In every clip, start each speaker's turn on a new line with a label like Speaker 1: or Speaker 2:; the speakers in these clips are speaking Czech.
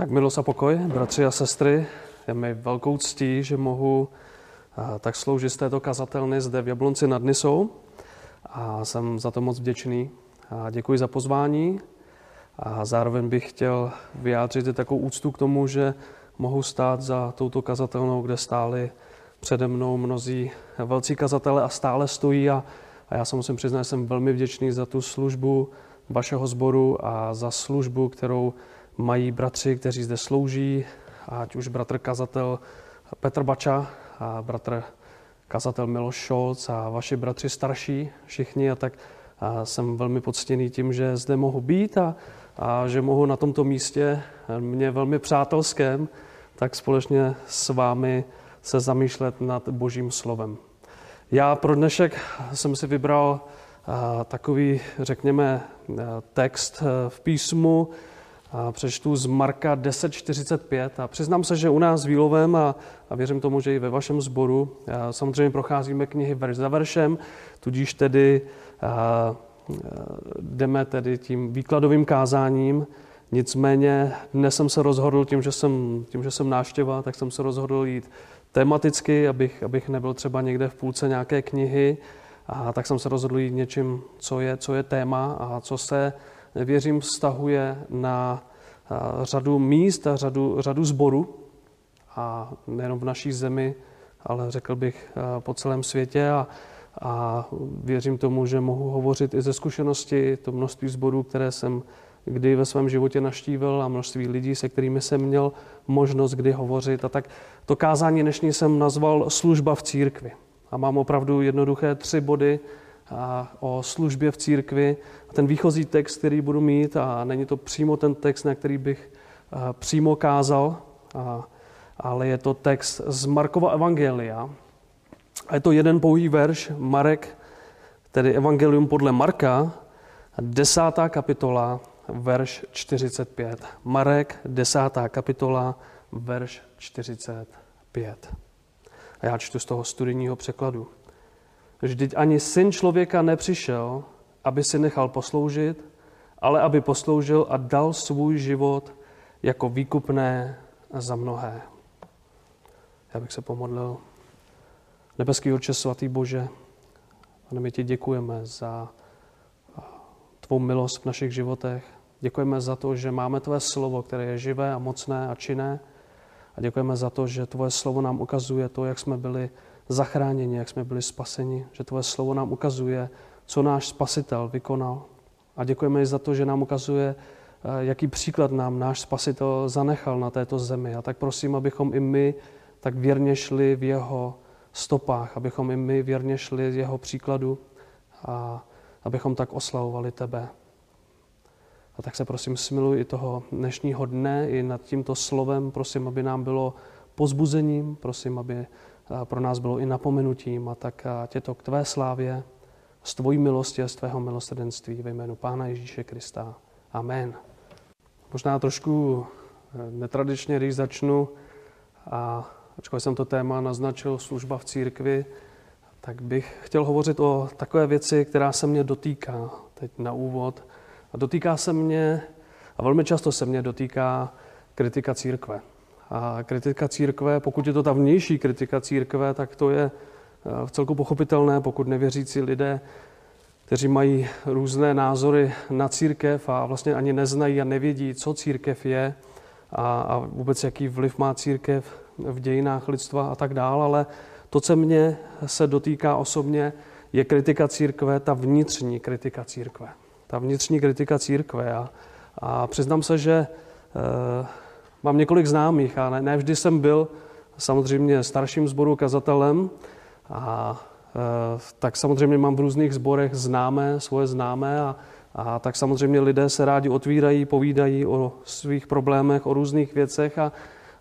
Speaker 1: Tak milost a pokoj, bratři a sestry, je mi velkou ctí, že mohu tak sloužit z této kazatelny zde v Jablonci nad Nisou. A jsem za to moc vděčný. A děkuji za pozvání. A zároveň bych chtěl vyjádřit i takovou úctu k tomu, že mohu stát za touto kazatelnou, kde stáli přede mnou mnozí velcí kazatele a stále stojí. A, a já se musím přiznat, že jsem velmi vděčný za tu službu vašeho sboru a za službu, kterou mají bratři, kteří zde slouží, ať už bratr kazatel Petr Bača a bratr kazatel Miloš Šolc a vaši bratři starší, všichni, a tak a jsem velmi poctěný tím, že zde mohu být a, a že mohu na tomto místě, mě velmi přátelském, tak společně s vámi se zamýšlet nad Božím slovem. Já pro dnešek jsem si vybral takový, řekněme, text v písmu, a přečtu z Marka 10.45 a přiznám se, že u nás v Výlovém a, a věřím tomu, že i ve vašem sboru samozřejmě procházíme knihy verš za veršem, tudíž tedy a, jdeme tedy tím výkladovým kázáním. Nicméně dnes jsem se rozhodl, tím, že jsem, tím, že jsem náštěva, tak jsem se rozhodl jít tematicky, abych, abych nebyl třeba někde v půlce nějaké knihy, a tak jsem se rozhodl jít něčím, co je, co je téma a co se věřím, vztahuje na řadu míst a řadu, řadu zborů, a nejenom v naší zemi, ale řekl bych po celém světě a, a věřím tomu, že mohu hovořit i ze zkušenosti, to množství zborů, které jsem kdy ve svém životě naštívil a množství lidí, se kterými jsem měl možnost kdy hovořit. A tak to kázání dnešní jsem nazval služba v církvi. A mám opravdu jednoduché tři body, o službě v církvi. A ten výchozí text, který budu mít, a není to přímo ten text, na který bych přímo kázal, a, ale je to text z Markova Evangelia. A je to jeden pouhý verš, Marek, tedy Evangelium podle Marka, desátá kapitola, verš 45. Marek, desátá kapitola, verš 45. A já čtu z toho studijního překladu. Vždyť ani syn člověka nepřišel, aby si nechal posloužit, ale aby posloužil a dal svůj život jako výkupné za mnohé. Já bych se pomodlil. Nebeský Otče, svatý Bože, a my ti děkujeme za tvou milost v našich životech. Děkujeme za to, že máme tvé slovo, které je živé a mocné a činné. A děkujeme za to, že tvoje slovo nám ukazuje to, jak jsme byli zachráněni, jak jsme byli spaseni, že tvoje slovo nám ukazuje, co náš spasitel vykonal. A děkujeme i za to, že nám ukazuje, eh, jaký příklad nám náš spasitel zanechal na této zemi. A tak prosím, abychom i my tak věrně šli v jeho stopách, abychom i my věrně šli z jeho příkladu a abychom tak oslavovali tebe. A tak se prosím smiluj i toho dnešního dne, i nad tímto slovem. Prosím, aby nám bylo pozbuzením, prosím, aby pro nás bylo i napomenutím a tak tě to k tvé slávě, z tvojí milosti a z tvého milosrdenství ve jménu Pána Ježíše Krista. Amen. Možná trošku eh, netradičně, když začnu, a ačkoliv jsem to téma naznačil, služba v církvi, tak bych chtěl hovořit o takové věci, která se mě dotýká teď na úvod. A dotýká se mě, a velmi často se mě dotýká kritika církve. A kritika církve, pokud je to ta vnější kritika církve, tak to je eh, v celku pochopitelné, pokud nevěřící lidé, kteří mají různé názory na církev a vlastně ani neznají a nevědí, co církev je a, a vůbec jaký vliv má církev v dějinách lidstva a tak dále, ale to, co mě se dotýká osobně, je kritika církve, ta vnitřní kritika církve. Ta vnitřní kritika církve. A, a přiznám se, že e, Mám několik známých a ne, ne vždy jsem byl samozřejmě starším sboru kazatelem a e, tak samozřejmě mám v různých sborech známé, svoje známé a, a tak samozřejmě lidé se rádi otvírají, povídají o svých problémech, o různých věcech a,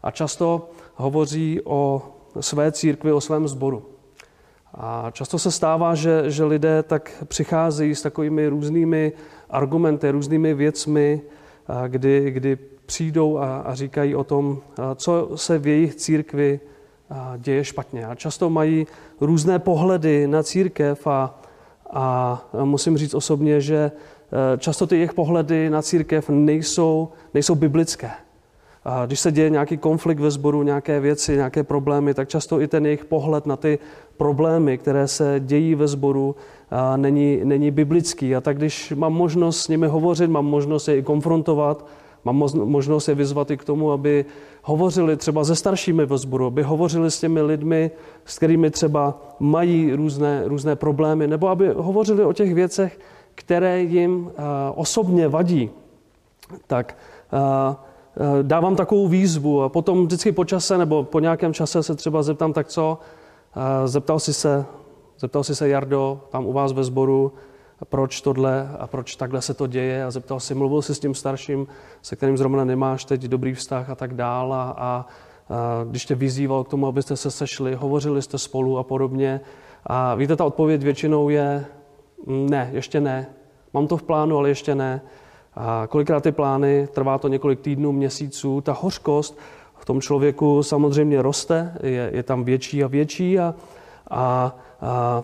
Speaker 1: a často hovoří o své církvi, o svém sboru. A často se stává, že, že lidé tak přicházejí s takovými různými argumenty, různými věcmi, kdy, kdy přijdou a, a říkají o tom, co se v jejich církvi děje špatně. A často mají různé pohledy na církev a, a musím říct osobně, že e, často ty jejich pohledy na církev nejsou, nejsou biblické. a když se děje nějaký konflikt ve sboru, nějaké věci, nějaké problémy, tak často i ten jejich pohled na ty problémy, které se dějí ve sboru, není, není biblický. A tak když mám možnost s nimi hovořit, mám možnost je i konfrontovat, mám možnost je vyzvat i k tomu, aby hovořili třeba se staršími ve sboru, aby hovořili s těmi lidmi, s kterými třeba mají různé, různé problémy, nebo aby hovořili o těch věcech, které jim osobně vadí. Tak dávám takovou výzvu a potom vždycky po čase nebo po nějakém čase se třeba zeptám, tak co, zeptal si se, zeptal si se Jardo tam u vás ve sboru, proč tohle a proč takhle se to děje a zeptal si, mluvil si s tím starším, se kterým zrovna nemáš teď dobrý vztah a tak dál a, a, a když tě vyzýval k tomu, abyste se sešli, hovořili jste spolu a podobně. A víte, ta odpověď většinou je ne, ještě ne. Mám to v plánu, ale ještě ne. A kolikrát ty plány, trvá to několik týdnů, měsíců, ta hořkost v tom člověku samozřejmě roste, je, je tam větší a větší a, a, a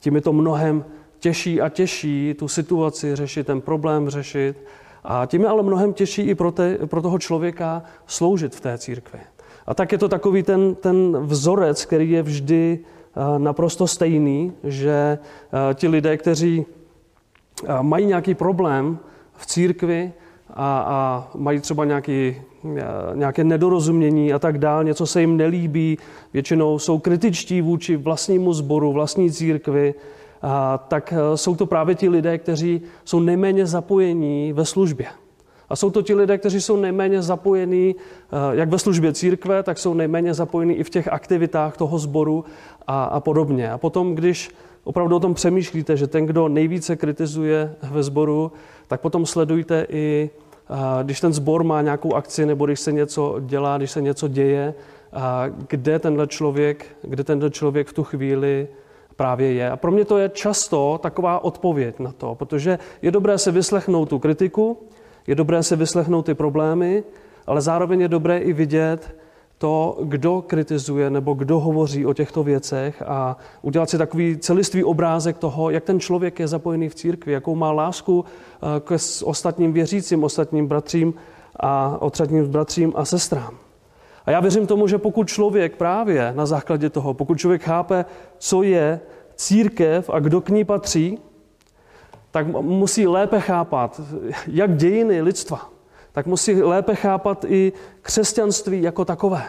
Speaker 1: tím je to mnohem těžší a těžší tu situaci řešit, ten problém řešit. A tím je ale mnohem těžší i pro, te, pro toho člověka sloužit v té církvi. A tak je to takový ten, ten vzorec, který je vždy eh, naprosto stejný, že eh, ti lidé, kteří eh, mají nějaký problém v církvi a, a mají třeba nějaký, nějaké nedorozumění a tak dál, něco se jim nelíbí, většinou jsou kritičtí vůči vlastnímu sboru, vlastní církvi, tak e, jsou to právě ti lidé, kteří jsou nejméně zapojení ve službě. A jsou to ti lidé, kteří jsou nejméně zapojení e, jak ve službě církve, tak jsou nejméně zapojení i v těch aktivitách toho sboru a, a podobně. A potom, když opravdu o tom přemýšlíte, že ten, kdo nejvíce kritizuje ve sboru, tak potom sledujte i, e, když ten sbor má nějakou akci nebo když se něco dělá, když se něco děje, kde tenhle člověk, kde tenhle člověk v tu chvíli právě je. A pro mě to je často taková odpověď na to, protože je dobré si vyslechnout tu kritiku, je dobré si vyslechnout ty problémy, ale zároveň je dobré i vidět to, kdo kritizuje nebo kdo hovoří o těchto věcech a udělat si takový celistvý obrázek toho, jak ten člověk je zapojený v církvi, jakou má lásku eh, k ostatním věřícím, ostatním bratřím a ostatním bratřím a sestrám. A já věřím tomu, že pokud člověk právě na základě toho, pokud člověk chápe, co je církev a kdo k ní patří, tak musí lépe chápat jak dějiny lidstva, tak musí lépe chápat i křesťanství jako takové.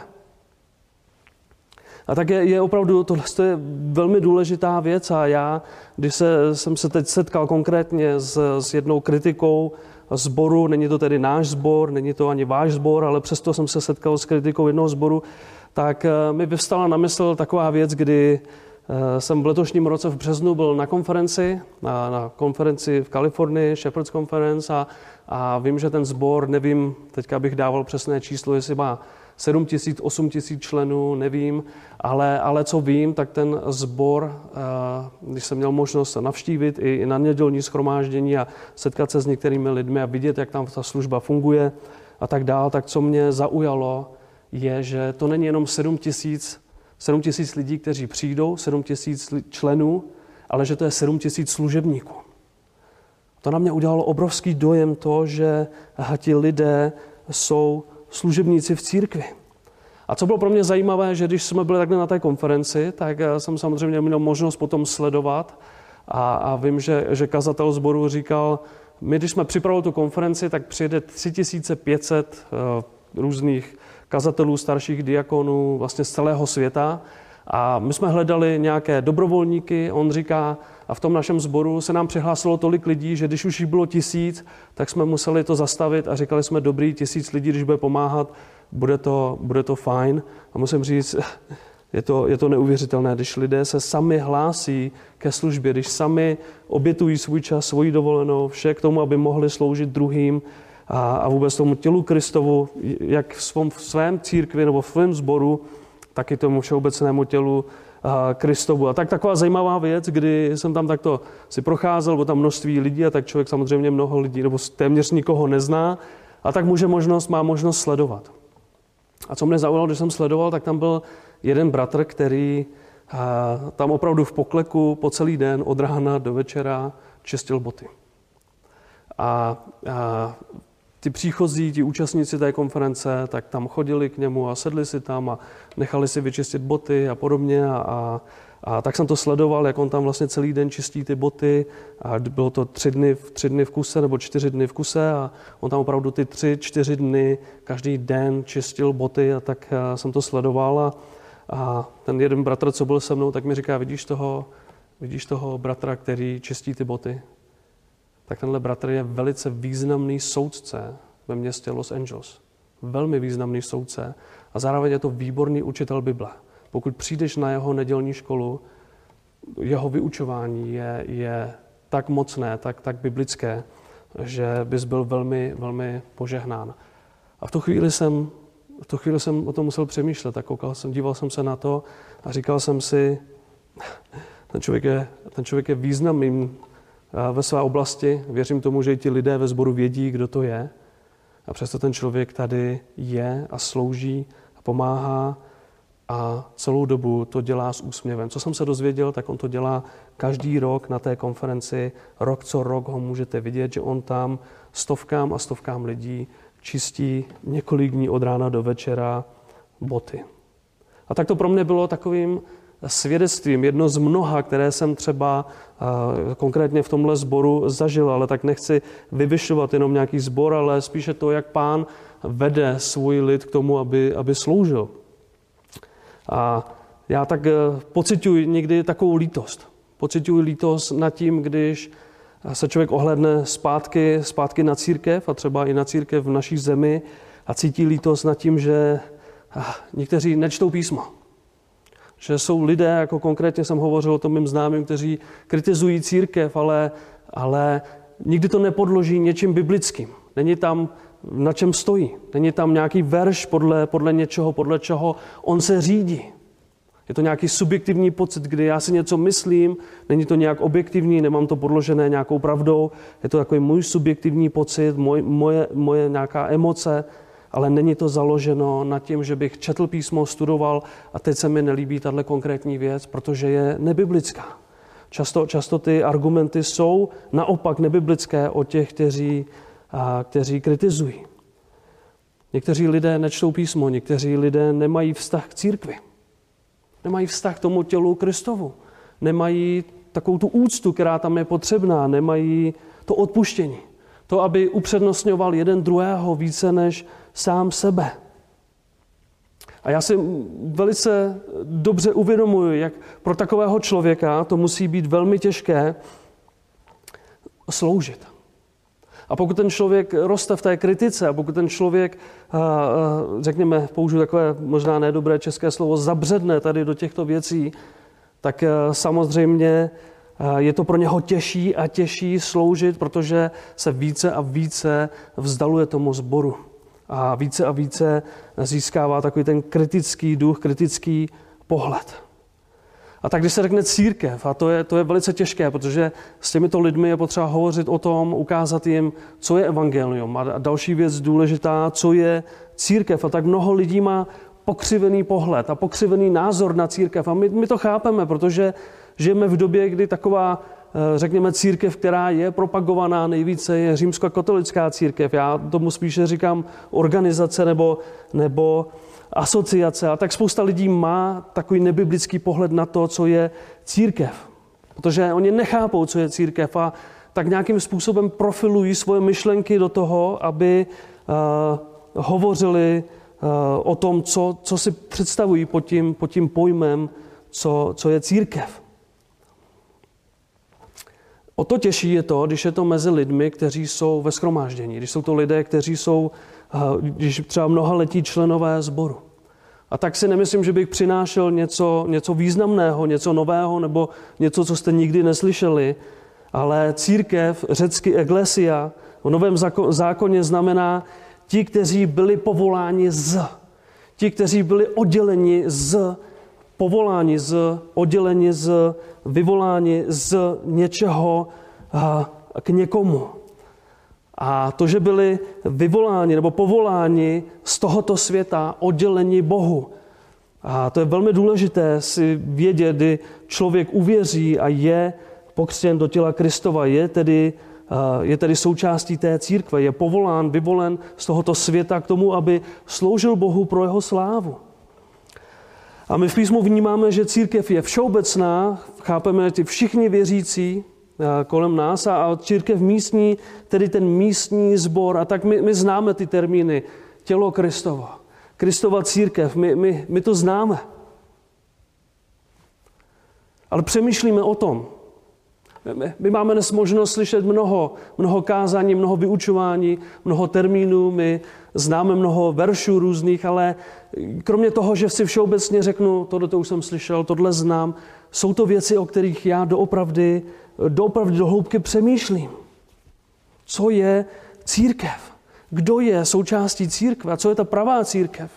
Speaker 1: A tak je, je opravdu, tohle je velmi důležitá věc a já, když se, jsem se teď setkal konkrétně s, s jednou kritikou zboru, není to tedy náš zbor, není to ani váš zbor, ale přesto jsem se setkal s kritikou jednoho zboru, tak eh, mi vyvstala na mysl taková věc, kdy eh, jsem v letošním roce v březnu byl na konferenci, na, na konferenci v Kalifornii, Shepherd's Conference a, a vím, že ten sbor, nevím, teďka bych dával přesné číslo, jestli má 7 tisíc, 8 tisíc členů, nevím, ale, ale co vím, tak ten sbor, eh, když jsem měl možnost navštívit i na nedělní schromáždění a setkat se s některými lidmi a vidět, jak tam ta služba funguje a tak dál, tak co mě zaujalo, je, že to není jenom 7 tisíc 7 tisíc lidí, kteří přijdou, 7 tisíc členů, ale že to je 7 tisíc služebníků. To na mě udělalo obrovský dojem to, že ti lidé jsou služebníci v církvi. A co bylo pro mě zajímavé, že když jsme byli takhle na té konferenci, tak eh, jsem samozřejmě měl možnost potom sledovat a, a vím, že, že kazatel zboru říkal, my když jsme připravili tu konferenci, tak přijede 3500 uh, eh, různých kazatelů, starších diakonů vlastně z celého světa a my jsme hledali nějaké dobrovolníky, on říká, a v tom našem sboru se nám přihlásilo tolik lidí, že když už jich bylo tisíc, tak jsme museli to zastavit a říkali jsme, dobrý, tisíc lidí, když bude pomáhat, bude to, bude to fajn. A musím říct, je to, je to neuvěřitelné, když lidé se sami hlásí ke službě, když sami obětují svůj čas, svoji dovolenou, vše k tomu, aby mohli sloužit druhým a, a vůbec tomu tělu Kristovu, jak v svém, v svém církvi nebo v svém sboru, tak i tomu všeobecnému tělu Kristovu. A tak taková zajímavá věc, kdy jsem tam takto si procházel, bylo tam množství lidí a tak člověk samozřejmě mnoho lidí, nebo téměř nikoho nezná, a tak může možnost, má možnost sledovat. A co mě zaujalo, když jsem sledoval, tak tam byl jeden bratr, který tam opravdu v pokleku po celý den od rána do večera čistil boty. A, a ty příchozí, ti účastníci té konference, tak tam chodili k němu a sedli si tam a nechali si vyčistit boty a podobně. A, a, a tak jsem to sledoval, jak on tam vlastně celý den čistí ty boty. A bylo to tři dny, tři dny v kuse nebo čtyři dny v kuse a on tam opravdu ty tři, čtyři dny každý den čistil boty a tak eh, jsem to sledoval. A, a ten jeden bratr, co byl se mnou, tak mi říká, vidíš toho, vidíš toho bratra, který čistí ty boty? Tak tenhle bratr je velice významný soudce ve městě Los Angeles. Velmi významný soudce a zároveň je to výborný učitel Bible. Pokud přijdeš na jeho nedělní školu, jeho vyučování je, je tak mocné, tak, tak biblické, že bys byl velmi, velmi požehnán. A v tu chvíli jsem, v tu chvíli jsem o tom musel přemýšlet a koukal jsem, díval jsem se na to a říkal jsem si, ten člověk je, ten člověk je významným ve své oblasti. Věřím tomu, že i ti lidé ve sboru vědí, kdo to je. A přesto ten člověk tady je a slouží a pomáhá a celou dobu to dělá s úsměvem. Co jsem se dozvěděl, tak on to dělá každý rok na té konferenci. Rok co rok ho můžete vidět, že on tam stovkám a stovkám lidí čistí několik dní od rána do večera boty. A tak to pro mě bylo takovým svědectvím, jedno z mnoha, které jsem třeba konkrétně v tomhle sboru zažil, ale tak nechci vyvyšovat jenom nějaký sbor, ale spíše to, jak pán vede svůj lid k tomu, aby, aby sloužil. A já tak e, pocituji někdy takovou lítost. Pocituji lítost nad tím, když se člověk ohledne zpátky, zpátky na církev a třeba i na církev v naší zemi a cítí lítost nad tím, že někteří nečtou písmo že jsou lidé, jako konkrétně jsem hovořil o tom mým známým, kteří kritizují církev, ale, ale nikdy to nepodloží něčím biblickým. Není tam, na čem stojí. Není tam nějaký verš podle, podle něčeho, podle čeho on se řídí. Je to nějaký subjektivní pocit, kdy já si něco myslím, není to nějak objektivní, nemám to podložené nějakou pravdou, je to takový můj subjektivní pocit, moj, moje, moje nějaká emoce, ale není to založeno na tím, že bych četl písmo, studoval a teď se mi nelíbí tahle konkrétní věc, protože je nebiblická. Často, často ty argumenty jsou naopak nebiblické o těch, kteří, a, kteří kritizují. Někteří lidé nečtou písmo, někteří lidé nemají vztah k církvi. Nemají vztah k tomu tělu Kristovu. Nemají takovou tu úctu, která tam je potřebná. Nemají to odpuštění. To, aby upřednostňoval jeden druhého více než sám sebe. A já si velice dobře uvědomuji, jak pro takového člověka to musí být velmi těžké sloužit. A pokud ten člověk roste v té kritice, a pokud ten člověk, řekněme, použiju takové možná nedobré české slovo, zabředne tady do těchto věcí, tak samozřejmě je to pro něho těžší a těžší sloužit, protože se více a více vzdaluje tomu zboru a více a více získává takový ten kritický duch, kritický pohled. A tak když se řekne církev, a to je, to je velice těžké, protože s těmito lidmi je potřeba hovořit o tom, ukázat jim, co je evangelium. A další věc důležitá, co je církev. A tak mnoho lidí má pokřivený pohled a pokřivený názor na církev. A my, my to chápeme, protože žijeme v době, kdy taková řekněme, církev, která je propagovaná nejvíce, je římskokatolická církev. Já tomu spíše říkám organizace nebo, nebo asociace. A tak spousta lidí má takový nebiblický pohled na to, co je církev. Protože oni nechápou, co je církev a tak nějakým způsobem profilují svoje myšlenky do toho, aby uh, hovořili uh, o tom, co, co si představují pod tím, pod tím pojmem, co, co je církev. O to těžší je to, když je to mezi lidmi, kteří jsou ve schromáždění, když jsou to lidé, kteří jsou, eh, když třeba mnoha letí členové sboru. A tak si nemyslím, že bych přinášel něco, něco významného, něco nového nebo něco, co jste nikdy neslyšeli, ale církev, řecky eglesia, v novém zákoně znamená ti, kteří byli povoláni z, ti, kteří byli odděleni z povoláni, z odděleni, z vyvoláni z něčeho k někomu. A to, že byli vyvoláni nebo povoláni z tohoto světa, oddělení Bohu. A to je velmi důležité si vědět, kdy člověk uvěří a je pokřtěn do těla Kristova, je tedy je tedy součástí té církve, je povolán, vyvolen z tohoto světa k tomu, aby sloužil Bohu pro jeho slávu. A my v písmu vnímáme, že církev je všeobecná, chápeme ty všichni věřící kolem nás a církev místní, tedy ten místní sbor. A tak my, my známe ty termíny tělo Kristova, Kristova církev, my, my, my to známe. Ale přemýšlíme o tom. My, my máme dnes možnost slyšet mnoho, mnoho kázání, mnoho vyučování, mnoho termínů, my známe mnoho veršů různých, ale kromě toho, že si všeobecně řeknu, tohle to už jsem slyšel, tohle znám, jsou to věci, o kterých já doopravdy, doopravdy do hloubky přemýšlím. Co je církev? Kdo je součástí církve? A co je ta pravá církev?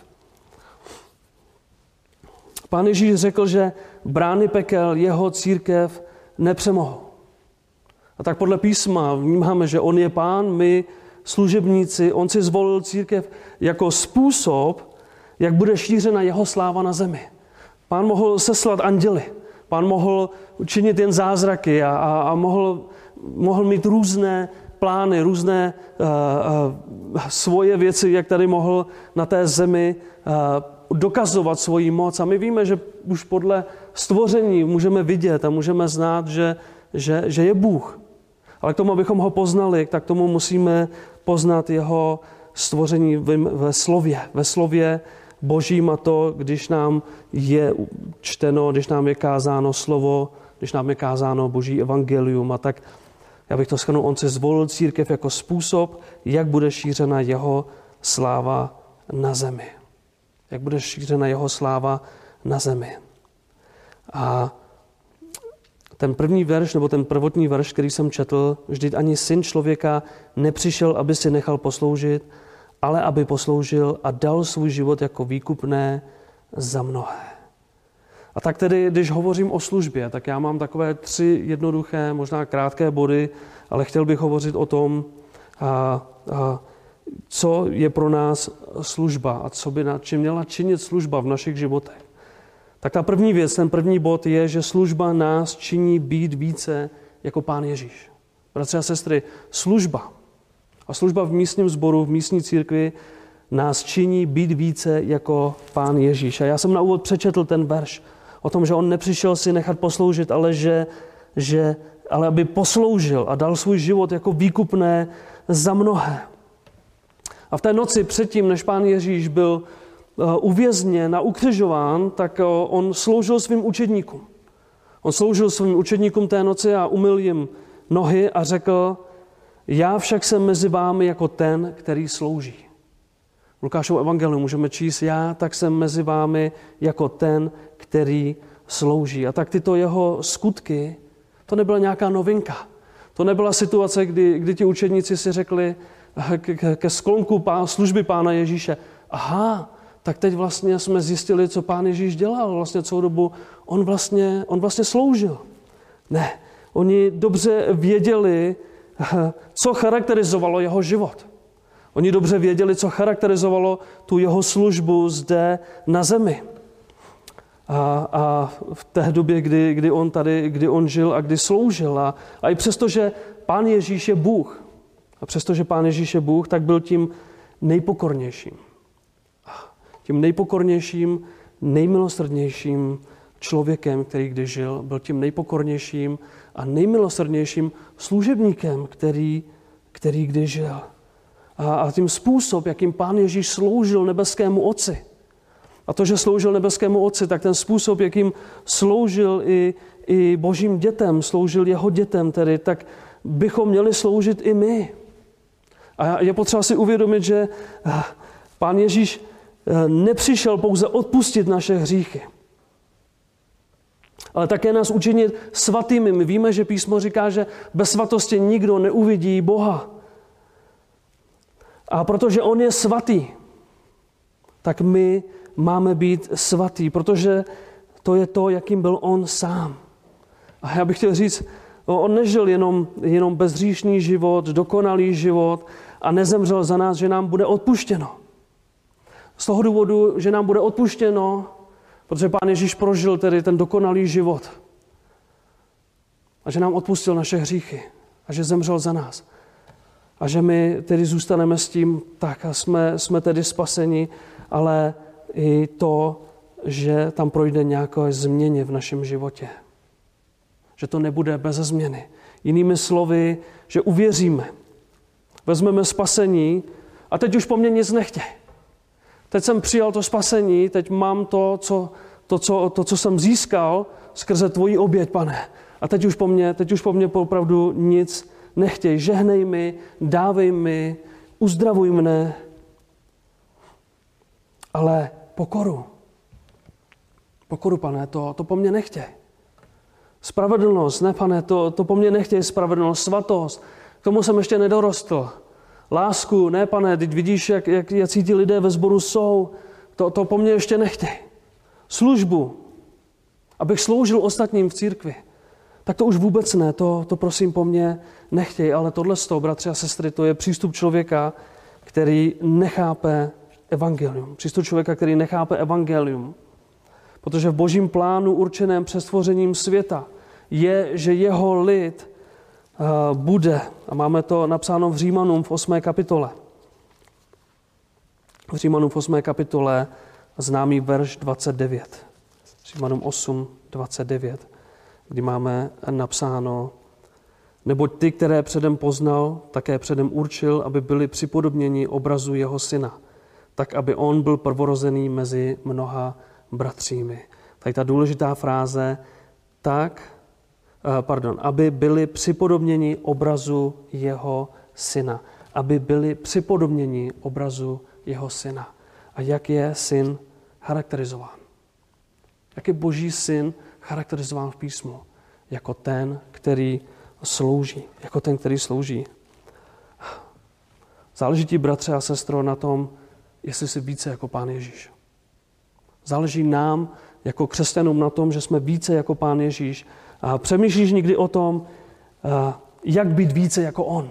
Speaker 1: Pán Ježíš řekl, že brány pekel jeho církev nepřemohou. A tak podle písma vnímáme, že on je pán, my služebníci, on si zvolil církev jako způsob, jak bude šířena jeho sláva na zemi. Pán mohl seslat anděly, pán mohl učinit jen zázraky a, a, a mohl, mohl mít různé plány, různé uh, uh, svoje věci, jak tady mohl na té zemi uh, dokazovat svoji moc. A my víme, že už podle stvoření můžeme vidět a můžeme znát, že, že, že je Bůh. Ale k tomu, abychom ho poznali, tak tomu musíme poznat jeho stvoření ve slově. Ve slově božím a to, když nám je čteno, když nám je kázáno slovo, když nám je kázáno boží evangelium a tak já bych to schrnul, on si zvolil církev jako způsob, jak bude šířena jeho sláva na zemi. Jak bude šířena jeho sláva na zemi. A ten první verš, nebo ten prvotní verš, který jsem četl, vždyť ani syn člověka nepřišel, aby si nechal posloužit, ale aby posloužil a dal svůj život jako výkupné za mnohé. A tak tedy, když hovořím o službě, tak já mám takové tři jednoduché, možná krátké body, ale chtěl bych hovořit o tom, a, a, co je pro nás služba a co by na čím měla činit služba v našich životech. Tak ta první věc, ten první bod je, že služba nás činí být více jako Pán Ježíš. Bratři a sestry, služba a služba v místním sboru, v místní církvi nás činí být více jako Pán Ježíš. A já jsem na úvod přečetl ten verš o tom, že on nepřišel si nechat posloužit, ale že, že ale aby posloužil a dal svůj život jako výkupné za mnohé. A v té noci předtím, než pán Ježíš byl uvězněn a ukřižován, tak eh, on sloužil svým učedníkům. On sloužil svým učedníkům té noci a umyl jim nohy a řekl, já však jsem mezi vámi jako ten, který slouží. V Lukášovu evangeliu můžeme číst, já tak jsem mezi vámi jako ten, který slouží. A tak tyto jeho skutky, to nebyla nějaká novinka. To nebyla situace, kdy, kdy ti učedníci si řekli ke, ke sklonku služby Pána Ježíše, aha, tak teď vlastně jsme zjistili, co Pán Ježíš dělal. Vlastně celou dobu on vlastně, on vlastně sloužil. Ne, oni dobře věděli, co charakterizovalo jeho život. Oni dobře věděli, co charakterizovalo tu jeho službu zde na zemi. A, a v té době, kdy, kdy, on tady, kdy on žil a kdy sloužil. A, a i přesto, že pán Ježíš je Bůh, a přesto, že pán Ježíš je Bůh, tak byl tím nejpokornějším. Tím nejpokornějším, nejmilosrdnějším člověkem, který kdy žil, byl tím nejpokornějším a nejmilosrdnějším služebníkem, který, který kdy žil. A, a tím způsob, jakým pán Ježíš sloužil nebeskému Otci, a to, že sloužil nebeskému Otci, tak ten způsob, jakým sloužil i, i božím dětem, sloužil jeho dětem tedy, tak bychom měli sloužit i my. A je potřeba si uvědomit, že eh, pán Ježíš nepřišel pouze odpustit naše hříchy, ale také nás učinit svatými. My víme, že písmo říká, že bez svatosti nikdo neuvidí Boha. A protože On je svatý, tak my máme být svatý, protože to je to, jakým byl on sám. A já bych chtěl říct, on nežil jenom, jenom bezříšný život, dokonalý život a nezemřel za nás, že nám bude odpuštěno. Z toho důvodu, že nám bude odpuštěno, protože Pán Ježíš prožil tedy ten dokonalý život. A že nám odpustil naše hříchy. a že zemřel za nás. A že my tedy zůstaneme s tím, tak a jsme, jsme tedy spaseni, ale i to, že tam projde nějaké změně v našem životě. Že to nebude bez změny. Jinými slovy, že uvěříme, vezmeme spasení a teď už po mně nic nechtě. Teď jsem přijal to spasení, teď mám to, co, to, co, to, co jsem získal skrze tvoji oběť, pane. A teď už po mně, teď už po mně opravdu nic nechtěj. Žehnej mi, dávej mi, uzdravuj mne, ale pokoru. Pokoru, pane, to, to po mně nechtěj. Spravedlnost, ne, pane, to, to po mně nechtěj spravedlnost, svatost. K tomu jsem ještě nedorostl. Lásku, ne, pane, teď vidíš, jak, jak, jak ti lidé ve sboru jsou. To, to po mně ještě nechtěj. Službu, abych sloužil ostatním v církvi. Tak to už vůbec ne, to, to prosím po mně nechtěj, ale tohle z toho, bratři a sestry, to je přístup člověka, který nechápe evangelium. Přístup člověka, který nechápe evangelium. Protože v božím plánu určeném přestvořením světa je, že jeho lid bude, a máme to napsáno v Římanům v 8. kapitole. V Římanům v 8. kapitole známý verš 29. Římanům 8, 29, kdy máme napsáno, neboť ty, které předem poznal, také předem určil, aby byli připodobněni obrazu jeho syna, tak aby on byl prvorozený mezi mnoha bratřími. Tady ta důležitá fráze, tak, eh, pardon, aby byli připodobněni obrazu jeho syna. Aby byli připodobněni obrazu jeho syna. A jak je syn charakterizován? Jak je boží syn charakterizován v písmu? Jako ten, který slouží. Jako ten, který slouží. Záleží ti, bratře a sestro, na tom, jestli jsi více jako Pán Ježíš. Záleží nám, jako křesťanům, na tom, že jsme více jako Pán Ježíš. A přemýšlíš někdy o tom, jak být více jako On.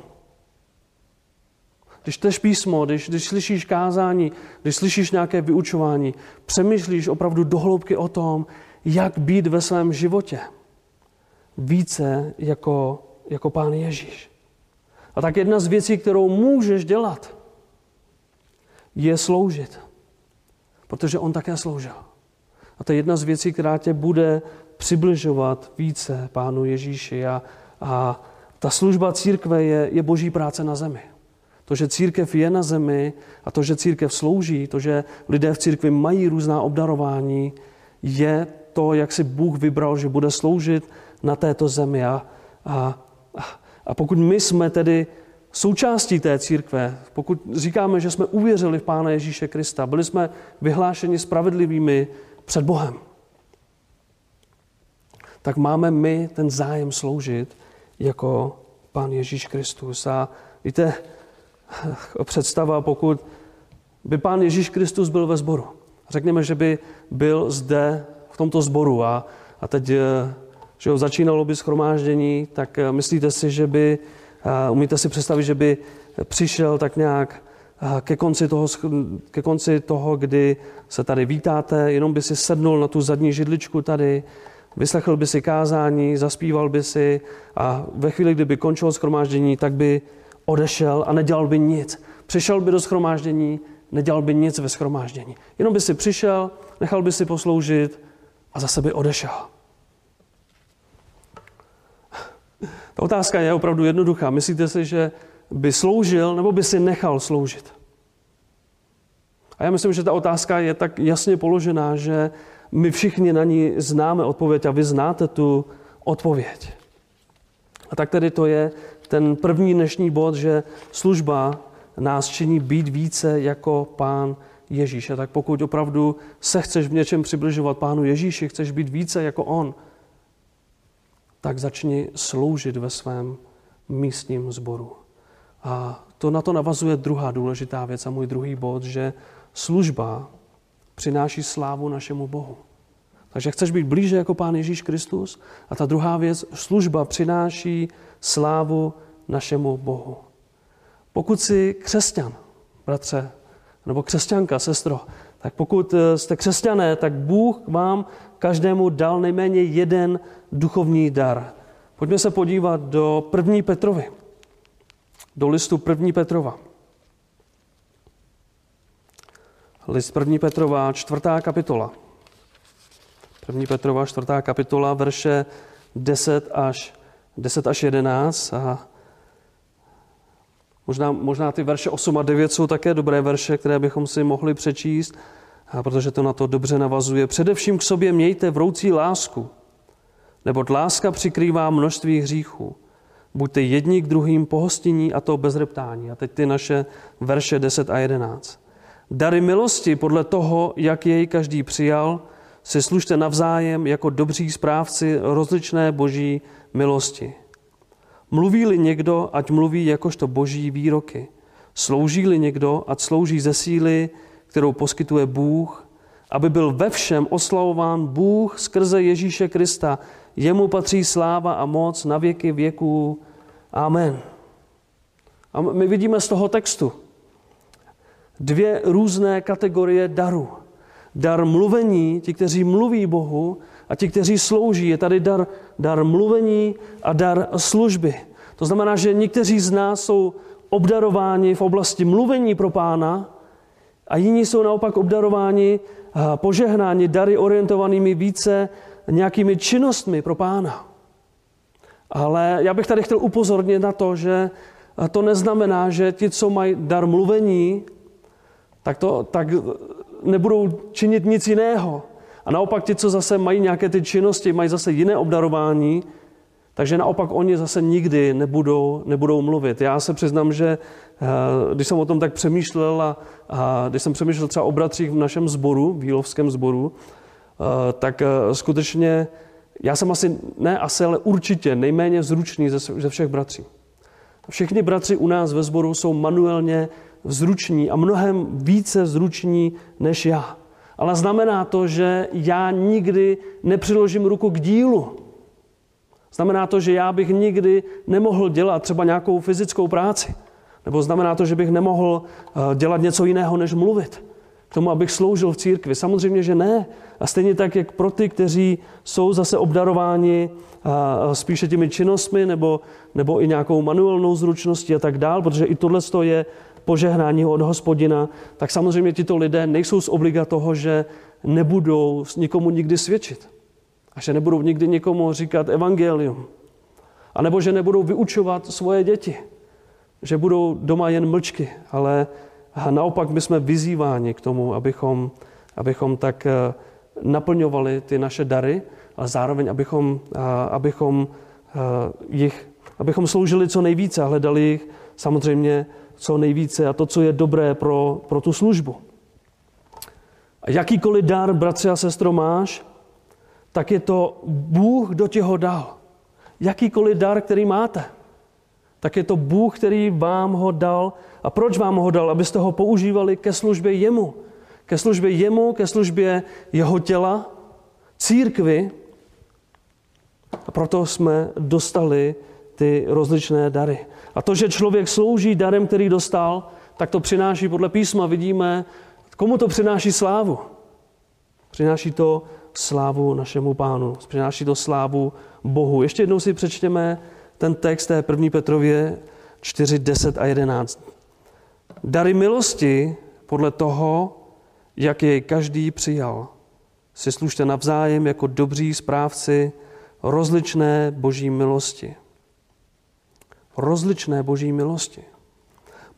Speaker 1: Když čteš písmo, když, když slyšíš kázání, když slyšíš nějaké vyučování, přemýšlíš opravdu dohloubky o tom, jak být ve svém životě více jako, jako Pán Ježíš. A tak jedna z věcí, kterou můžeš dělat, je sloužit. Protože on také sloužil. A to je jedna z věcí, která tě bude přibližovat více Pánu Ježíši. A, a ta služba církve je, je boží práce na zemi. To, že církev je na zemi a to, že církev slouží, to, že lidé v církvi mají různá obdarování, je to, jak si Bůh vybral, že bude sloužit na této zemi. A, a, a pokud my jsme tedy součástí té církve, pokud říkáme, že jsme uvěřili v Pána Ježíše Krista, byli jsme vyhlášeni spravedlivými před Bohem, tak máme my ten zájem sloužit jako Pán Ježíš Kristus. A víte, představa, pokud by Pán Ježíš Kristus byl ve sboru. Řekněme, že by byl zde v tomto sboru a, a teď eh, že ho začínalo by schromáždění, tak eh, myslíte si, že by, umíte si představit, že by přišel tak nějak ke konci, toho, ke konci toho, kdy se tady vítáte, jenom by si sednul na tu zadní židličku tady, vyslechl by si kázání, zaspíval by si a ve chvíli, kdyby končilo schromáždění, tak by odešel a nedělal by nic. Přišel by do schromáždění, nedělal by nic ve schromáždění. Jenom by si přišel, nechal by si posloužit a zase by odešel. Ta otázka je opravdu jednoduchá. Myslíte si, že by sloužil nebo by si nechal sloužit? A já myslím, že ta otázka je tak jasně položená, že my všichni na ní známe odpověď a vy znáte tu odpověď. A tak tedy to je ten první dnešní bod, že služba nás činí být více jako Pán Ježíš. A tak pokud opravdu se chceš v něčem přibližovat Pánu Ježíši, chceš být více jako On, tak začni sloužit ve svém místním sboru. A to na to navazuje druhá důležitá věc a můj druhý bod, že služba přináší slávu našemu Bohu. Takže chceš být blíže jako Pán Ježíš Kristus? A ta druhá věc, služba přináší slávu našemu Bohu. Pokud jsi křesťan, bratře, nebo křesťanka, sestro, tak pokud eh, jste křesťané, tak Bůh vám každému dal nejméně jeden duchovní dar. Pojďme se podívat do první Petrovy, do listu první Petrova. List první Petrova, čtvrtá kapitola. První Petrova, čtvrtá kapitola, verše 10 až, 10 až 11. A možná, možná ty verše 8 a 9 jsou také dobré verše, které bychom si mohli přečíst, a protože to na to dobře navazuje. Především k sobě mějte vroucí lásku, neboť láska přikrývá množství hříchů. Buďte jedni k druhým pohostinní a to bez reptání. A teď ty naše verše 10 a 11. Dary milosti podle toho, jak jej každý přijal, si služte navzájem jako dobří správci rozličné boží milosti. Mluví-li někdo, ať mluví jakožto boží výroky. Slouží-li někdo, ať slouží ze síly, kterou poskytuje Bůh, aby byl ve všem oslavován Bůh skrze Ježíše Krista. Jemu patří sláva a moc na věky věků. Amen. A my vidíme z toho textu dvě různé kategorie darů. Dar mluvení, ti, kteří mluví Bohu, a ti, kteří slouží. Je tady dar, dar mluvení a dar služby. To znamená, že někteří z nás jsou obdarováni v oblasti mluvení pro pána a jiní jsou naopak obdarováni požehnáni dary orientovanými více nějakými činnostmi pro pána. Ale já bych tady chtěl upozornit na to, že to neznamená, že ti, co mají dar mluvení, tak, to, tak nebudou činit nic jiného. A naopak ti, co zase mají nějaké ty činnosti, mají zase jiné obdarování, takže naopak oni zase nikdy nebudou, nebudou mluvit. Já se přiznám, že eh, když jsem o tom tak přemýšlel a, a když jsem přemýšlel třeba o bratřích v našem sboru, v Jílovském sboru, eh, tak eh, skutečně já jsem asi, ne asi, ale určitě nejméně zručný ze, ze všech bratří. Všichni bratři u nás ve sboru jsou manuálně zruční a mnohem více zruční než já. Ale znamená to, že já nikdy nepřiložím ruku k dílu. Znamená to, že já bych nikdy nemohl dělat třeba nějakou fyzickou práci. Nebo znamená to, že bych nemohl eh, dělat něco jiného, než mluvit. K tomu, abych sloužil v církvi. Samozřejmě, že ne. A stejně tak, jak pro ty, kteří jsou zase obdarováni eh, spíše těmi činnostmi nebo, nebo i nějakou manuálnou zručností a tak dál, protože i tohle je požehnání od hospodina, tak samozřejmě tito lidé nejsou z obliga toho, že nebudou nikomu nikdy svědčit. A že nebudou nikdy nikomu říkat evangelium. A nebo že nebudou vyučovat svoje děti. Že budou doma jen mlčky. Ale naopak my jsme vyzýváni k tomu, abychom, abychom tak eh, naplňovali ty naše dary, ale zároveň abychom, abychom eh, jich, abychom sloužili co nejvíce a hledali jich samozřejmě co nejvíce a to, co je dobré pro, pro tu službu. A jakýkoliv dar, bratře a sestro, máš, tak je to Bůh, kdo ti ho dal. Jakýkoliv dar, který máte, tak je to Bůh, který vám ho dal. A proč vám ho dal? Abyste ho používali ke službě jemu. Ke službě jemu, ke službě jeho těla, církvy. A proto jsme dostali ty rozličné dary. A to, že člověk slouží darem, který dostal, tak to přináší podle písma, vidíme, komu to přináší slávu. Přináší to slávu našemu pánu, přináší to slávu Bohu. Ještě jednou si přečtěme ten text té 1. Petrově 4, 10 a 11. Dary milosti podle toho, jak jej každý přijal. Si služte navzájem jako dobří správci rozličné boží milosti rozličné boží milosti.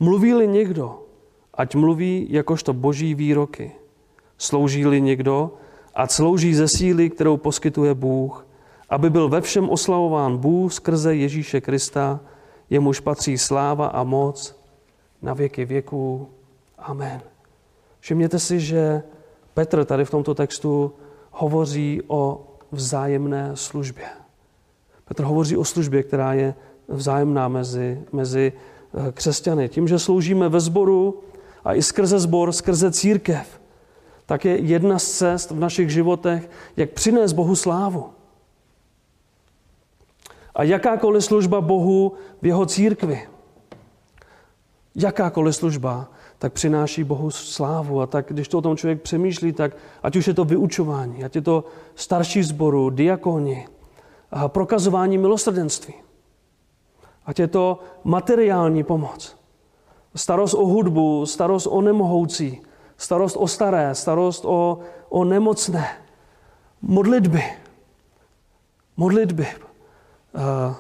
Speaker 1: Mluví-li někdo, ať mluví jakožto boží výroky. Slouží-li někdo, ať slouží ze síly, kterou poskytuje Bůh, aby byl ve všem oslavován Bůh skrze Ježíše Krista, jemuž patří sláva a moc na věky věků. Amen. Všimněte si, že Petr tady v tomto textu hovoří o vzájemné službě. Petr hovoří o službě, která je vzájemná mezi, mezi eh, křesťany. Tím, že sloužíme ve sboru a i skrze sbor, skrze církev, tak je jedna z cest v našich životech, jak přinést Bohu slávu. A jakákoliv služba Bohu v jeho církvi, jakákoliv služba, tak přináší Bohu slávu. A tak, když to o tom člověk přemýšlí, tak ať už je to vyučování, ať je to starší sboru, diakoni, prokazování milosrdenství. Ať je to materiální pomoc, starost o hudbu, starost o nemohoucí, starost o staré, starost o, o nemocné, modlitby, modlitby, uh,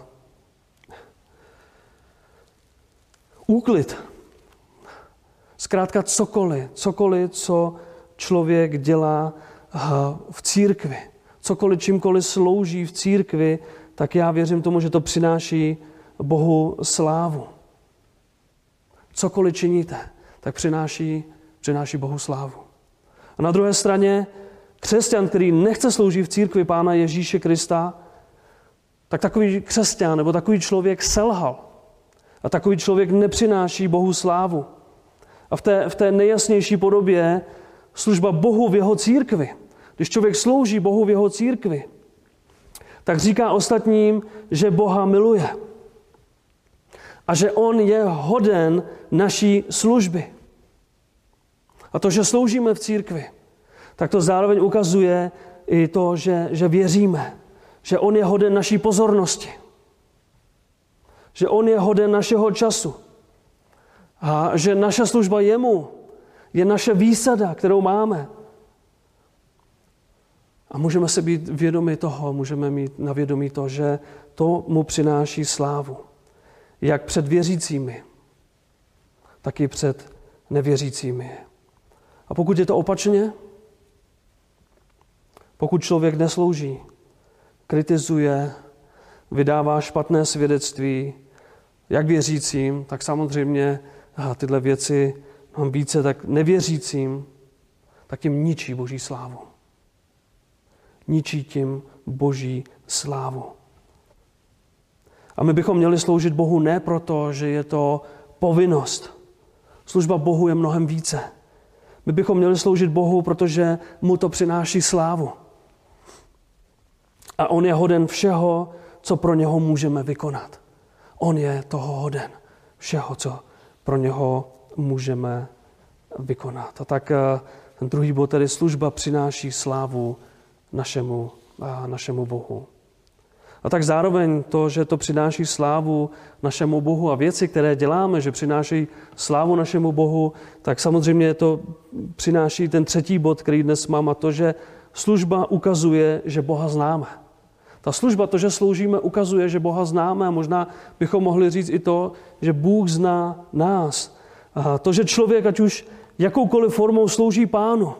Speaker 1: úklid, zkrátka cokoliv, cokoliv, co člověk dělá uh, v církvi, cokoliv, čímkoliv slouží v církvi, tak já věřím tomu, že to přináší Bohu slávu. Cokoliv činíte, tak přináší, přináší Bohu slávu. A na druhé straně křesťan, který nechce sloužit v církvi Pána Ježíše Krista, tak takový křesťan nebo takový člověk selhal. A takový člověk nepřináší Bohu slávu. A v té, v té nejjasnější podobě služba Bohu v jeho církvi. Když člověk slouží Bohu v jeho církvi, tak říká ostatním, že Boha miluje. A že On je hoden naší služby. A to, že sloužíme v církvi, tak to zároveň ukazuje i to, že, že věříme, že On je hoden naší pozornosti, že On je hoden našeho času a že naše služba jemu je naše výsada, kterou máme. A můžeme se být vědomi toho, můžeme mít na vědomí to, že to mu přináší slávu. Jak před věřícími, tak i před nevěřícími. A pokud je to opačně, pokud člověk neslouží, kritizuje, vydává špatné svědectví, jak věřícím, tak samozřejmě tyhle věci mám více, tak nevěřícím, tak jim ničí Boží slávu. Ničí tím Boží slávu. A my bychom měli sloužit Bohu ne proto, že je to povinnost. Služba Bohu je mnohem více. My bychom měli sloužit Bohu, protože mu to přináší slávu. A on je hoden všeho, co pro něho můžeme vykonat. On je toho hoden. Všeho, co pro něho můžeme vykonat. A tak eh, ten druhý bod, tedy služba přináší slávu našemu, našemu Bohu. A tak zároveň to, že to přináší slávu našemu Bohu a věci, které děláme, že přináší slávu našemu Bohu, tak samozřejmě to přináší ten třetí bod, který dnes mám, a to, že služba ukazuje, že Boha známe. Ta služba, to, že sloužíme, ukazuje, že Boha známe a možná bychom mohli říct i to, že Bůh zná nás. A to, že člověk, ať už jakoukoliv formou slouží pánu,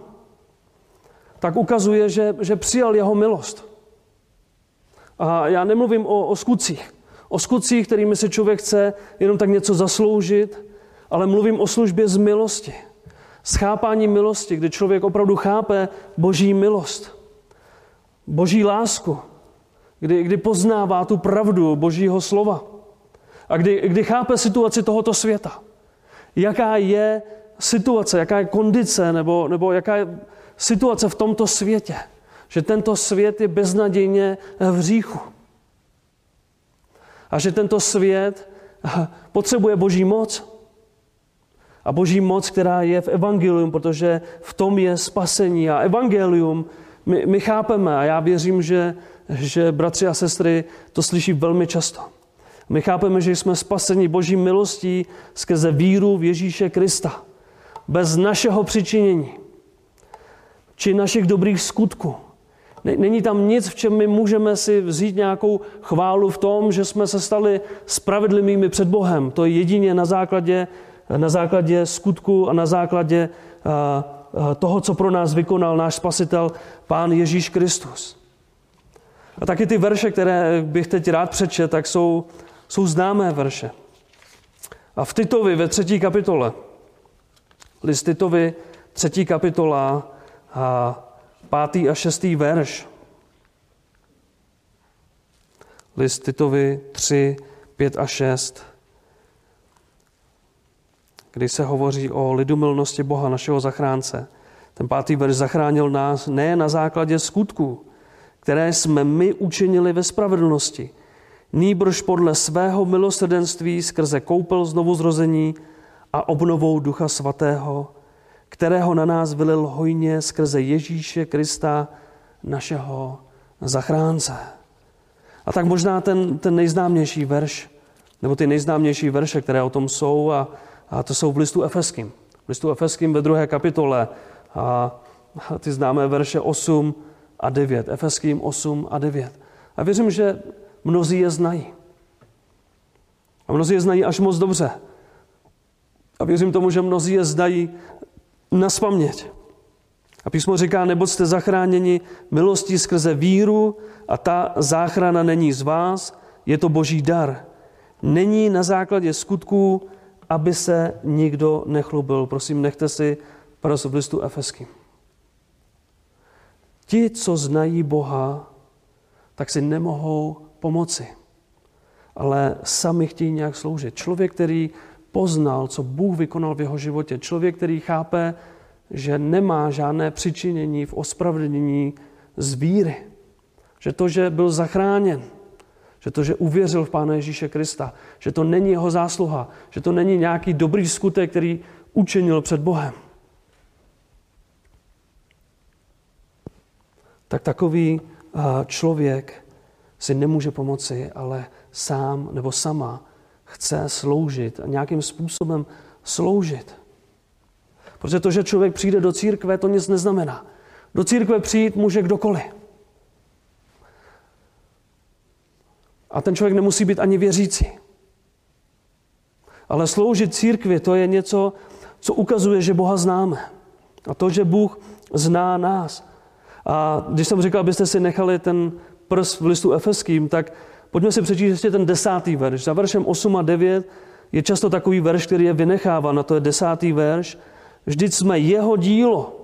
Speaker 1: tak ukazuje, že, že přijal jeho milost. A já nemluvím o, o skutcích. O skutcích, kterými se člověk chce jenom tak něco zasloužit, ale mluvím o službě z milosti. Schápání milosti, kdy člověk opravdu chápe boží milost, boží lásku, kdy, kdy poznává tu pravdu božího slova a kdy, kdy chápe situaci tohoto světa. Jaká je situace, jaká je kondice nebo, nebo jaká je situace v tomto světě že tento svět je beznadějně v hříchu. A že tento svět potřebuje boží moc. A boží moc, která je v evangelium, protože v tom je spasení. A evangelium my, my chápeme a já věřím, že, že bratři a sestry to slyší velmi často. My chápeme, že jsme spaseni boží milostí skrze víru v Ježíše Krista. Bez našeho přičinění či našich dobrých skutků. Není tam nic, v čem my můžeme si vzít nějakou chválu v tom, že jsme se stali spravedlivými před Bohem. To je jedině na základě, na základě skutku a na základě toho, co pro nás vykonal náš spasitel, Pán Ježíš Kristus. A taky ty verše, které bych teď rád přečet, tak jsou, jsou známé verše. A v Titovi ve třetí kapitole, list Titovi, třetí kapitola, a pátý a šestý verš. List Titovi 3, 5 a 6, kdy se hovoří o lidumilnosti Boha, našeho zachránce. Ten pátý verš zachránil nás ne na základě skutků, které jsme my učinili ve spravedlnosti, nýbrž podle svého milosrdenství skrze koupel znovu zrození a obnovou Ducha Svatého, kterého na nás vylil hojně skrze Ježíše Krista, našeho zachránce. A tak možná ten, ten nejznámější verš, nebo ty nejznámější verše, které o tom jsou, a, a to jsou v listu Efeským. V listu Efeským ve druhé kapitole a, a ty známé verše 8 a 9. Efeským 8 a 9. A věřím, že mnozí je znají. A mnozí je znají až moc dobře. A věřím tomu, že mnozí je znají na spaměť. A písmo říká, nebo jste zachráněni milostí skrze víru a ta záchrana není z vás, je to boží dar. Není na základě skutků, aby se nikdo nechlubil. Prosím, nechte si prost v listu Efeským. Ti, co znají Boha, tak si nemohou pomoci, ale sami chtějí nějak sloužit. Člověk, který poznal, co Bůh vykonal v jeho životě, člověk, který chápe, že nemá žádné přičinění v ospravedlnění z víry. Že to, že byl zachráněn, že to, že uvěřil v Pána Ježíše Krista, že to není jeho zásluha, že to není nějaký dobrý skutek, který učinil před Bohem. Tak takový člověk si nemůže pomoci, ale sám nebo sama chce sloužit a nějakým způsobem sloužit. Protože to, že člověk přijde do církve, to nic neznamená. Do církve přijít může kdokoliv. A ten člověk nemusí být ani věřící. Ale sloužit církvi, to je něco, co ukazuje, že Boha známe. A to, že Bůh zná nás. A když jsem říkal, abyste si nechali ten prs v listu efeským, tak pojďme si přečíst ještě ten desátý verš. Za veršem 8 a 9 je často takový verš, který je vynecháván, a to je desátý verš. Vždyť jsme jeho dílo.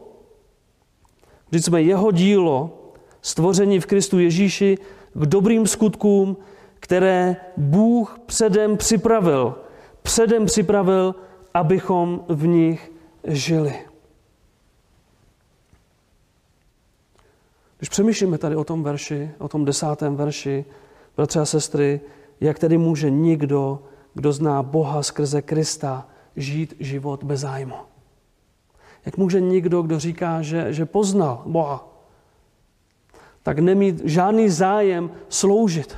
Speaker 1: Vždyť jsme jeho dílo, stvoření v Kristu Ježíši k dobrým skutkům, které Bůh předem připravil. Předem připravil, abychom v nich žili. Když přemýšlíme tady o tom verši, o tom desátém verši, bratře a sestry, jak tedy může nikdo, kdo zná Boha skrze Krista, žít život bez zájmu? Jak může někdo, kdo říká, že, že poznal Boha, tak nemít žádný zájem sloužit,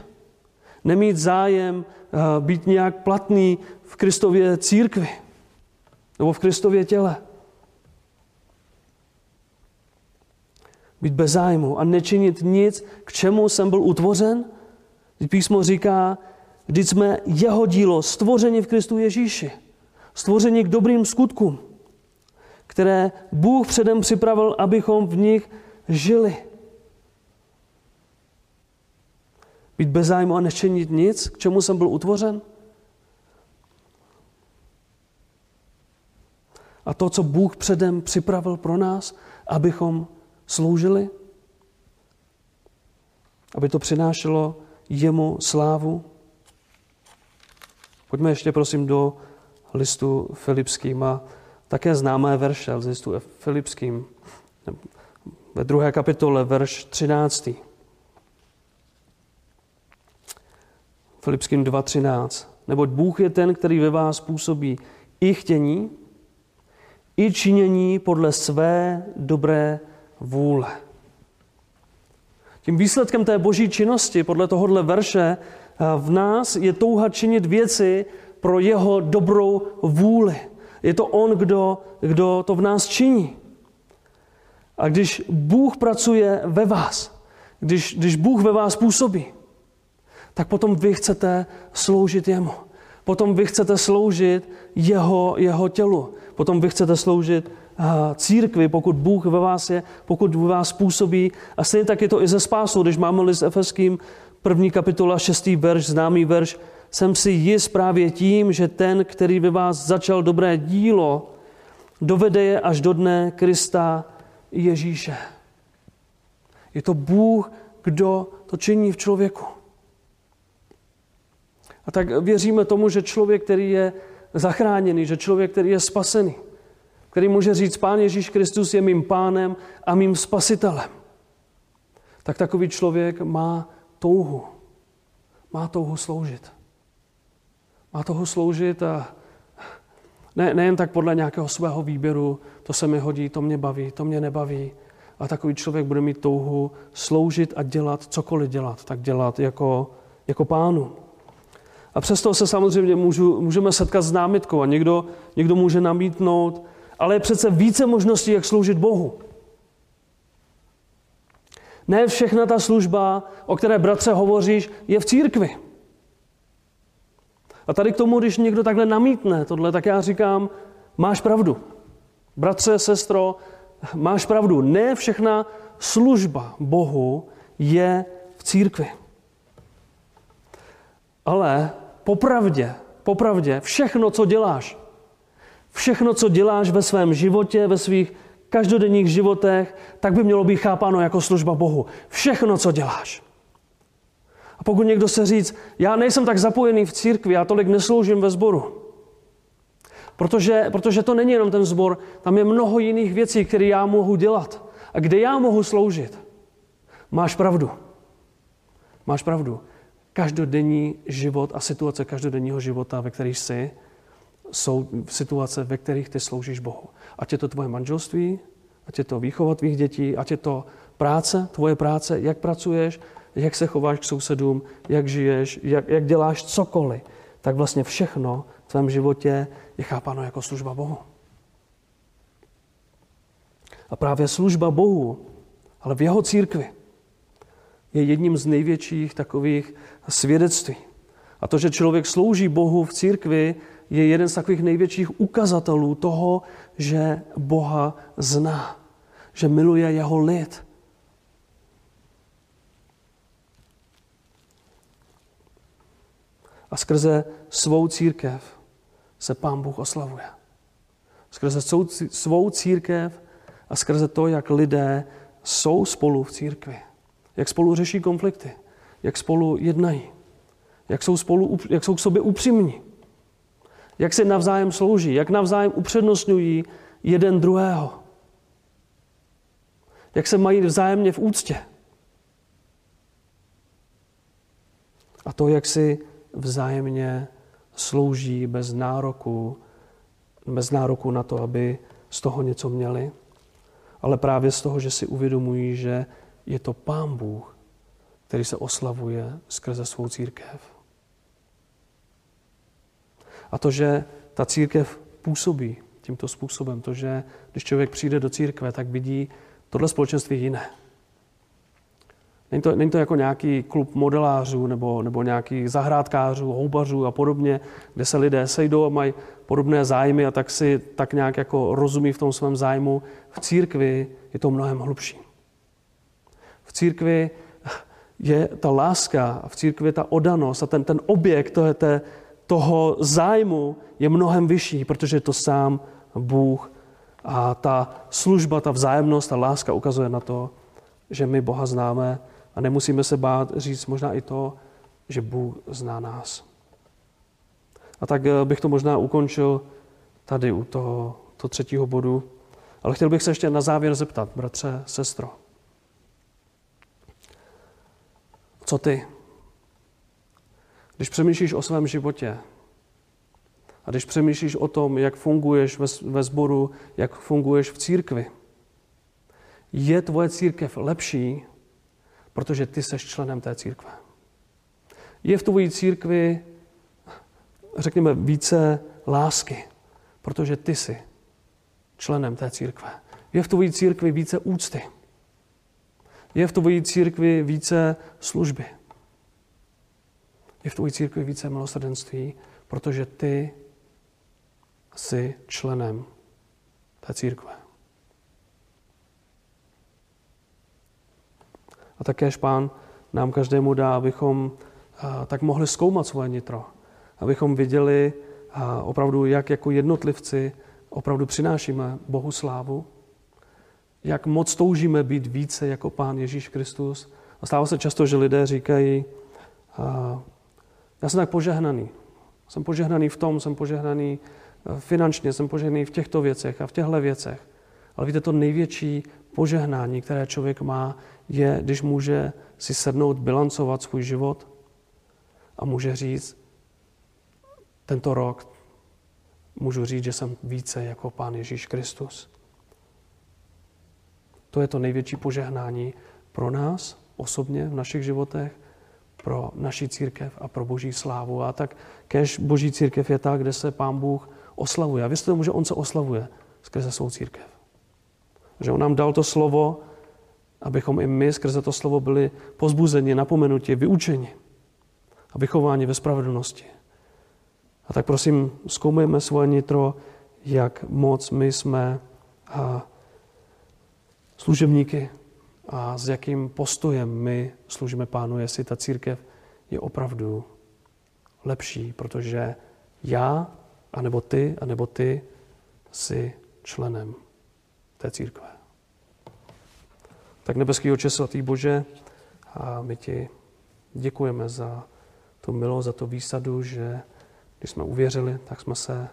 Speaker 1: nemít zájem uh, být nějak platný v Kristově církvi nebo v Kristově těle. Být bez zájmu a nečinit nic, k čemu jsem byl utvořen. Písmo říká, když jsme jeho dílo, stvoření v Kristu Ježíši, stvoření k dobrým skutkům které Bůh předem připravil, abychom v nich žili. Být bez zájmu a nečinit nic, k čemu jsem byl utvořen. A to, co Bůh předem připravil pro nás, abychom sloužili, aby to přinášelo jemu slávu. Pojďme ještě prosím do listu Filipským a také známé verše z listu Filipským, ve druhé kapitole, verš 13. Filipským 2.13. Neboť Bůh je ten, který ve vás působí i chtění, i činění podle své dobré vůle. Tím výsledkem té boží činnosti, podle tohohle verše, v nás je touha činit věci pro jeho dobrou vůli. Je to On, kdo, kdo to v nás činí. A když Bůh pracuje ve vás, když, když Bůh ve vás působí, tak potom vy chcete sloužit Jemu. Potom vy chcete sloužit jeho, jeho tělu. Potom vy chcete sloužit církvi, pokud Bůh ve vás je, pokud ve vás působí. A stejně tak je to i ze spásou, když máme list Efeským, první kapitola, šestý verš, známý verš, jsem si jist právě tím, že ten, který ve vás začal dobré dílo, dovede je až do dne Krista Ježíše. Je to Bůh, kdo to činí v člověku. A tak věříme tomu, že člověk, který je zachráněný, že člověk, který je spasený, který může říct, Pán Ježíš Kristus je mým pánem a mým spasitelem, tak takový člověk má touhu. Má touhu sloužit má toho sloužit a ne, nejen tak podle nějakého svého výběru, to se mi hodí, to mě baví, to mě nebaví, a takový člověk bude mít touhu sloužit a dělat cokoliv dělat, tak dělat jako, jako pánu. A přesto se samozřejmě můžu, můžeme setkat s námitkou a někdo, někdo může namítnout, ale je přece více možností, jak sloužit Bohu. Ne všechna ta služba, o které bratře hovoříš, je v církvi. A tady k tomu, když někdo takhle namítne tohle, tak já říkám, máš pravdu. Bratře, sestro, máš pravdu. Ne všechna služba Bohu je v církvi. Ale popravdě, popravdě, všechno, co děláš, všechno, co děláš ve svém životě, ve svých každodenních životech, tak by mělo být chápáno jako služba Bohu. Všechno, co děláš. A pokud někdo se říct, já nejsem tak zapojený v církvi, já tolik nesloužím ve sboru. Protože, protože to není jenom ten sbor, tam je mnoho jiných věcí, které já mohu dělat a kde já mohu sloužit. Máš pravdu. Máš pravdu. Každodenní život a situace každodenního života, ve kterých jsi, jsou situace, ve kterých ty sloužíš Bohu. Ať je to tvoje manželství, ať je to výchova tvých dětí, ať je to práce, tvoje práce, jak pracuješ, jak se chováš k sousedům, jak žiješ, jak, jak děláš cokoliv, tak vlastně všechno v tvém životě je chápáno jako služba Bohu. A právě služba Bohu, ale v jeho církvi, je jedním z největších takových svědectví. A to, že člověk slouží Bohu v církvi, je jeden z takových největších ukazatelů toho, že Boha zná, že miluje jeho lid. A skrze svou církev se Pán Bůh oslavuje. Skrze svou církev a skrze to, jak lidé jsou spolu v církvi, jak spolu řeší konflikty, jak spolu jednají, jak jsou, spolu, jak jsou k sobě upřímní, jak se navzájem slouží, jak navzájem upřednostňují jeden druhého, jak se mají vzájemně v úctě. A to, jak si vzájemně slouží bez nároku, bez nároku na to, aby z toho něco měli, ale právě z toho, že si uvědomují, že je to Pán Bůh, který se oslavuje skrze svou církev. A to, že ta církev působí tímto způsobem, to, že když člověk přijde do církve, tak vidí tohle společenství jiné. Není to, není to jako nějaký klub modelářů nebo, nebo nějakých zahrádkářů, houbařů a podobně, kde se lidé sejdou a mají podobné zájmy a tak si tak nějak jako rozumí v tom svém zájmu. V církvi je to mnohem hlubší. V církvi je ta láska, v církvi je ta odanost a ten, ten objekt toho, té, toho zájmu je mnohem vyšší, protože je to sám Bůh a ta služba, ta vzájemnost, ta láska ukazuje na to, že my Boha známe a nemusíme se bát říct možná i to, že Bůh zná nás. A tak eh, bych to možná ukončil tady u toho, toho třetího bodu. Ale chtěl bych se ještě na závěr zeptat, bratře, sestro. Co ty? Když přemýšlíš o svém životě a když přemýšlíš o tom, jak funguješ ve, sboru, jak funguješ v církvi, je tvoje církev lepší protože ty seš členem té církve. Je v tvojí církvi, řekněme, více lásky, protože ty jsi členem té církve. Je v tvojí církvi více úcty. Je v tvojí církvi více služby. Je v tvojí církvi více milosrdenství, protože ty jsi členem té církve. A také Pán nám každému dá, abychom tak mohli zkoumat svoje nitro. Abychom viděli opravdu, jak jako jednotlivci opravdu přinášíme Bohu slávu, jak moc toužíme být více jako Pán Ježíš Kristus. A stává se často, že lidé říkají, já jsem tak požehnaný. Jsem požehnaný v tom, jsem požehnaný e, finančně, jsem požehnaný v těchto věcech a v těchto věcech. Ale víte, to největší požehnání, které člověk má, je, když může si sednout, bilancovat svůj život a může říct, tento rok můžu říct, že jsem více jako Pán Ježíš Kristus. To je to největší požehnání pro nás osobně v našich životech, pro naši církev a pro boží slávu. A tak kež boží církev je ta, kde se pán Bůh oslavuje. A věřte tomu, že on se oslavuje skrze svou církev. Že on nám dal to slovo, abychom i my skrze to slovo byli pozbuzeni, napomenuti, vyučeni a vychováni ve spravedlnosti. A tak prosím, zkoumejme svoje nitro, jak moc my jsme služebníky a s jakým postojem my služíme pánu, jestli ta církev je opravdu lepší, protože já, anebo ty, anebo ty jsi členem té církve. Tak nebeský oče svatý Bože, a my ti děkujeme za tu milost, za tu výsadu, že když jsme uvěřili, tak jsme se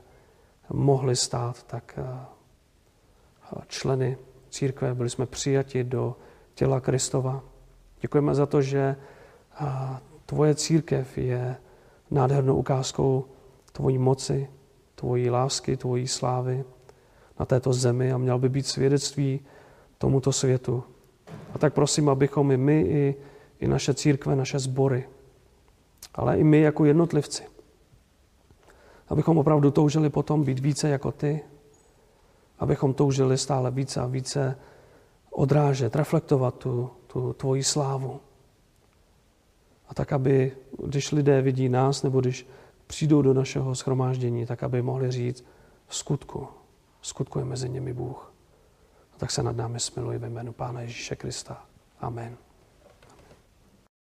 Speaker 1: mohli stát tak členy církve, byli jsme přijati do těla Kristova. Děkujeme za to, že tvoje církev je nádhernou ukázkou tvojí moci, tvojí lásky, tvojí slávy na této zemi a měl by být svědectví tomuto světu. A tak prosím, abychom i my, i, i naše církve, naše sbory, ale i my jako jednotlivci, abychom opravdu toužili potom být více jako ty, abychom toužili stále více a více odrážet, reflektovat tu, tu tvoji slávu. A tak, aby když lidé vidí nás, nebo když přijdou do našeho schromáždění, tak aby mohli říct v skutku, v skutku je mezi nimi Bůh. A tak se nad námi smiluji ve jménu Pána Ježíše Krista. Amen.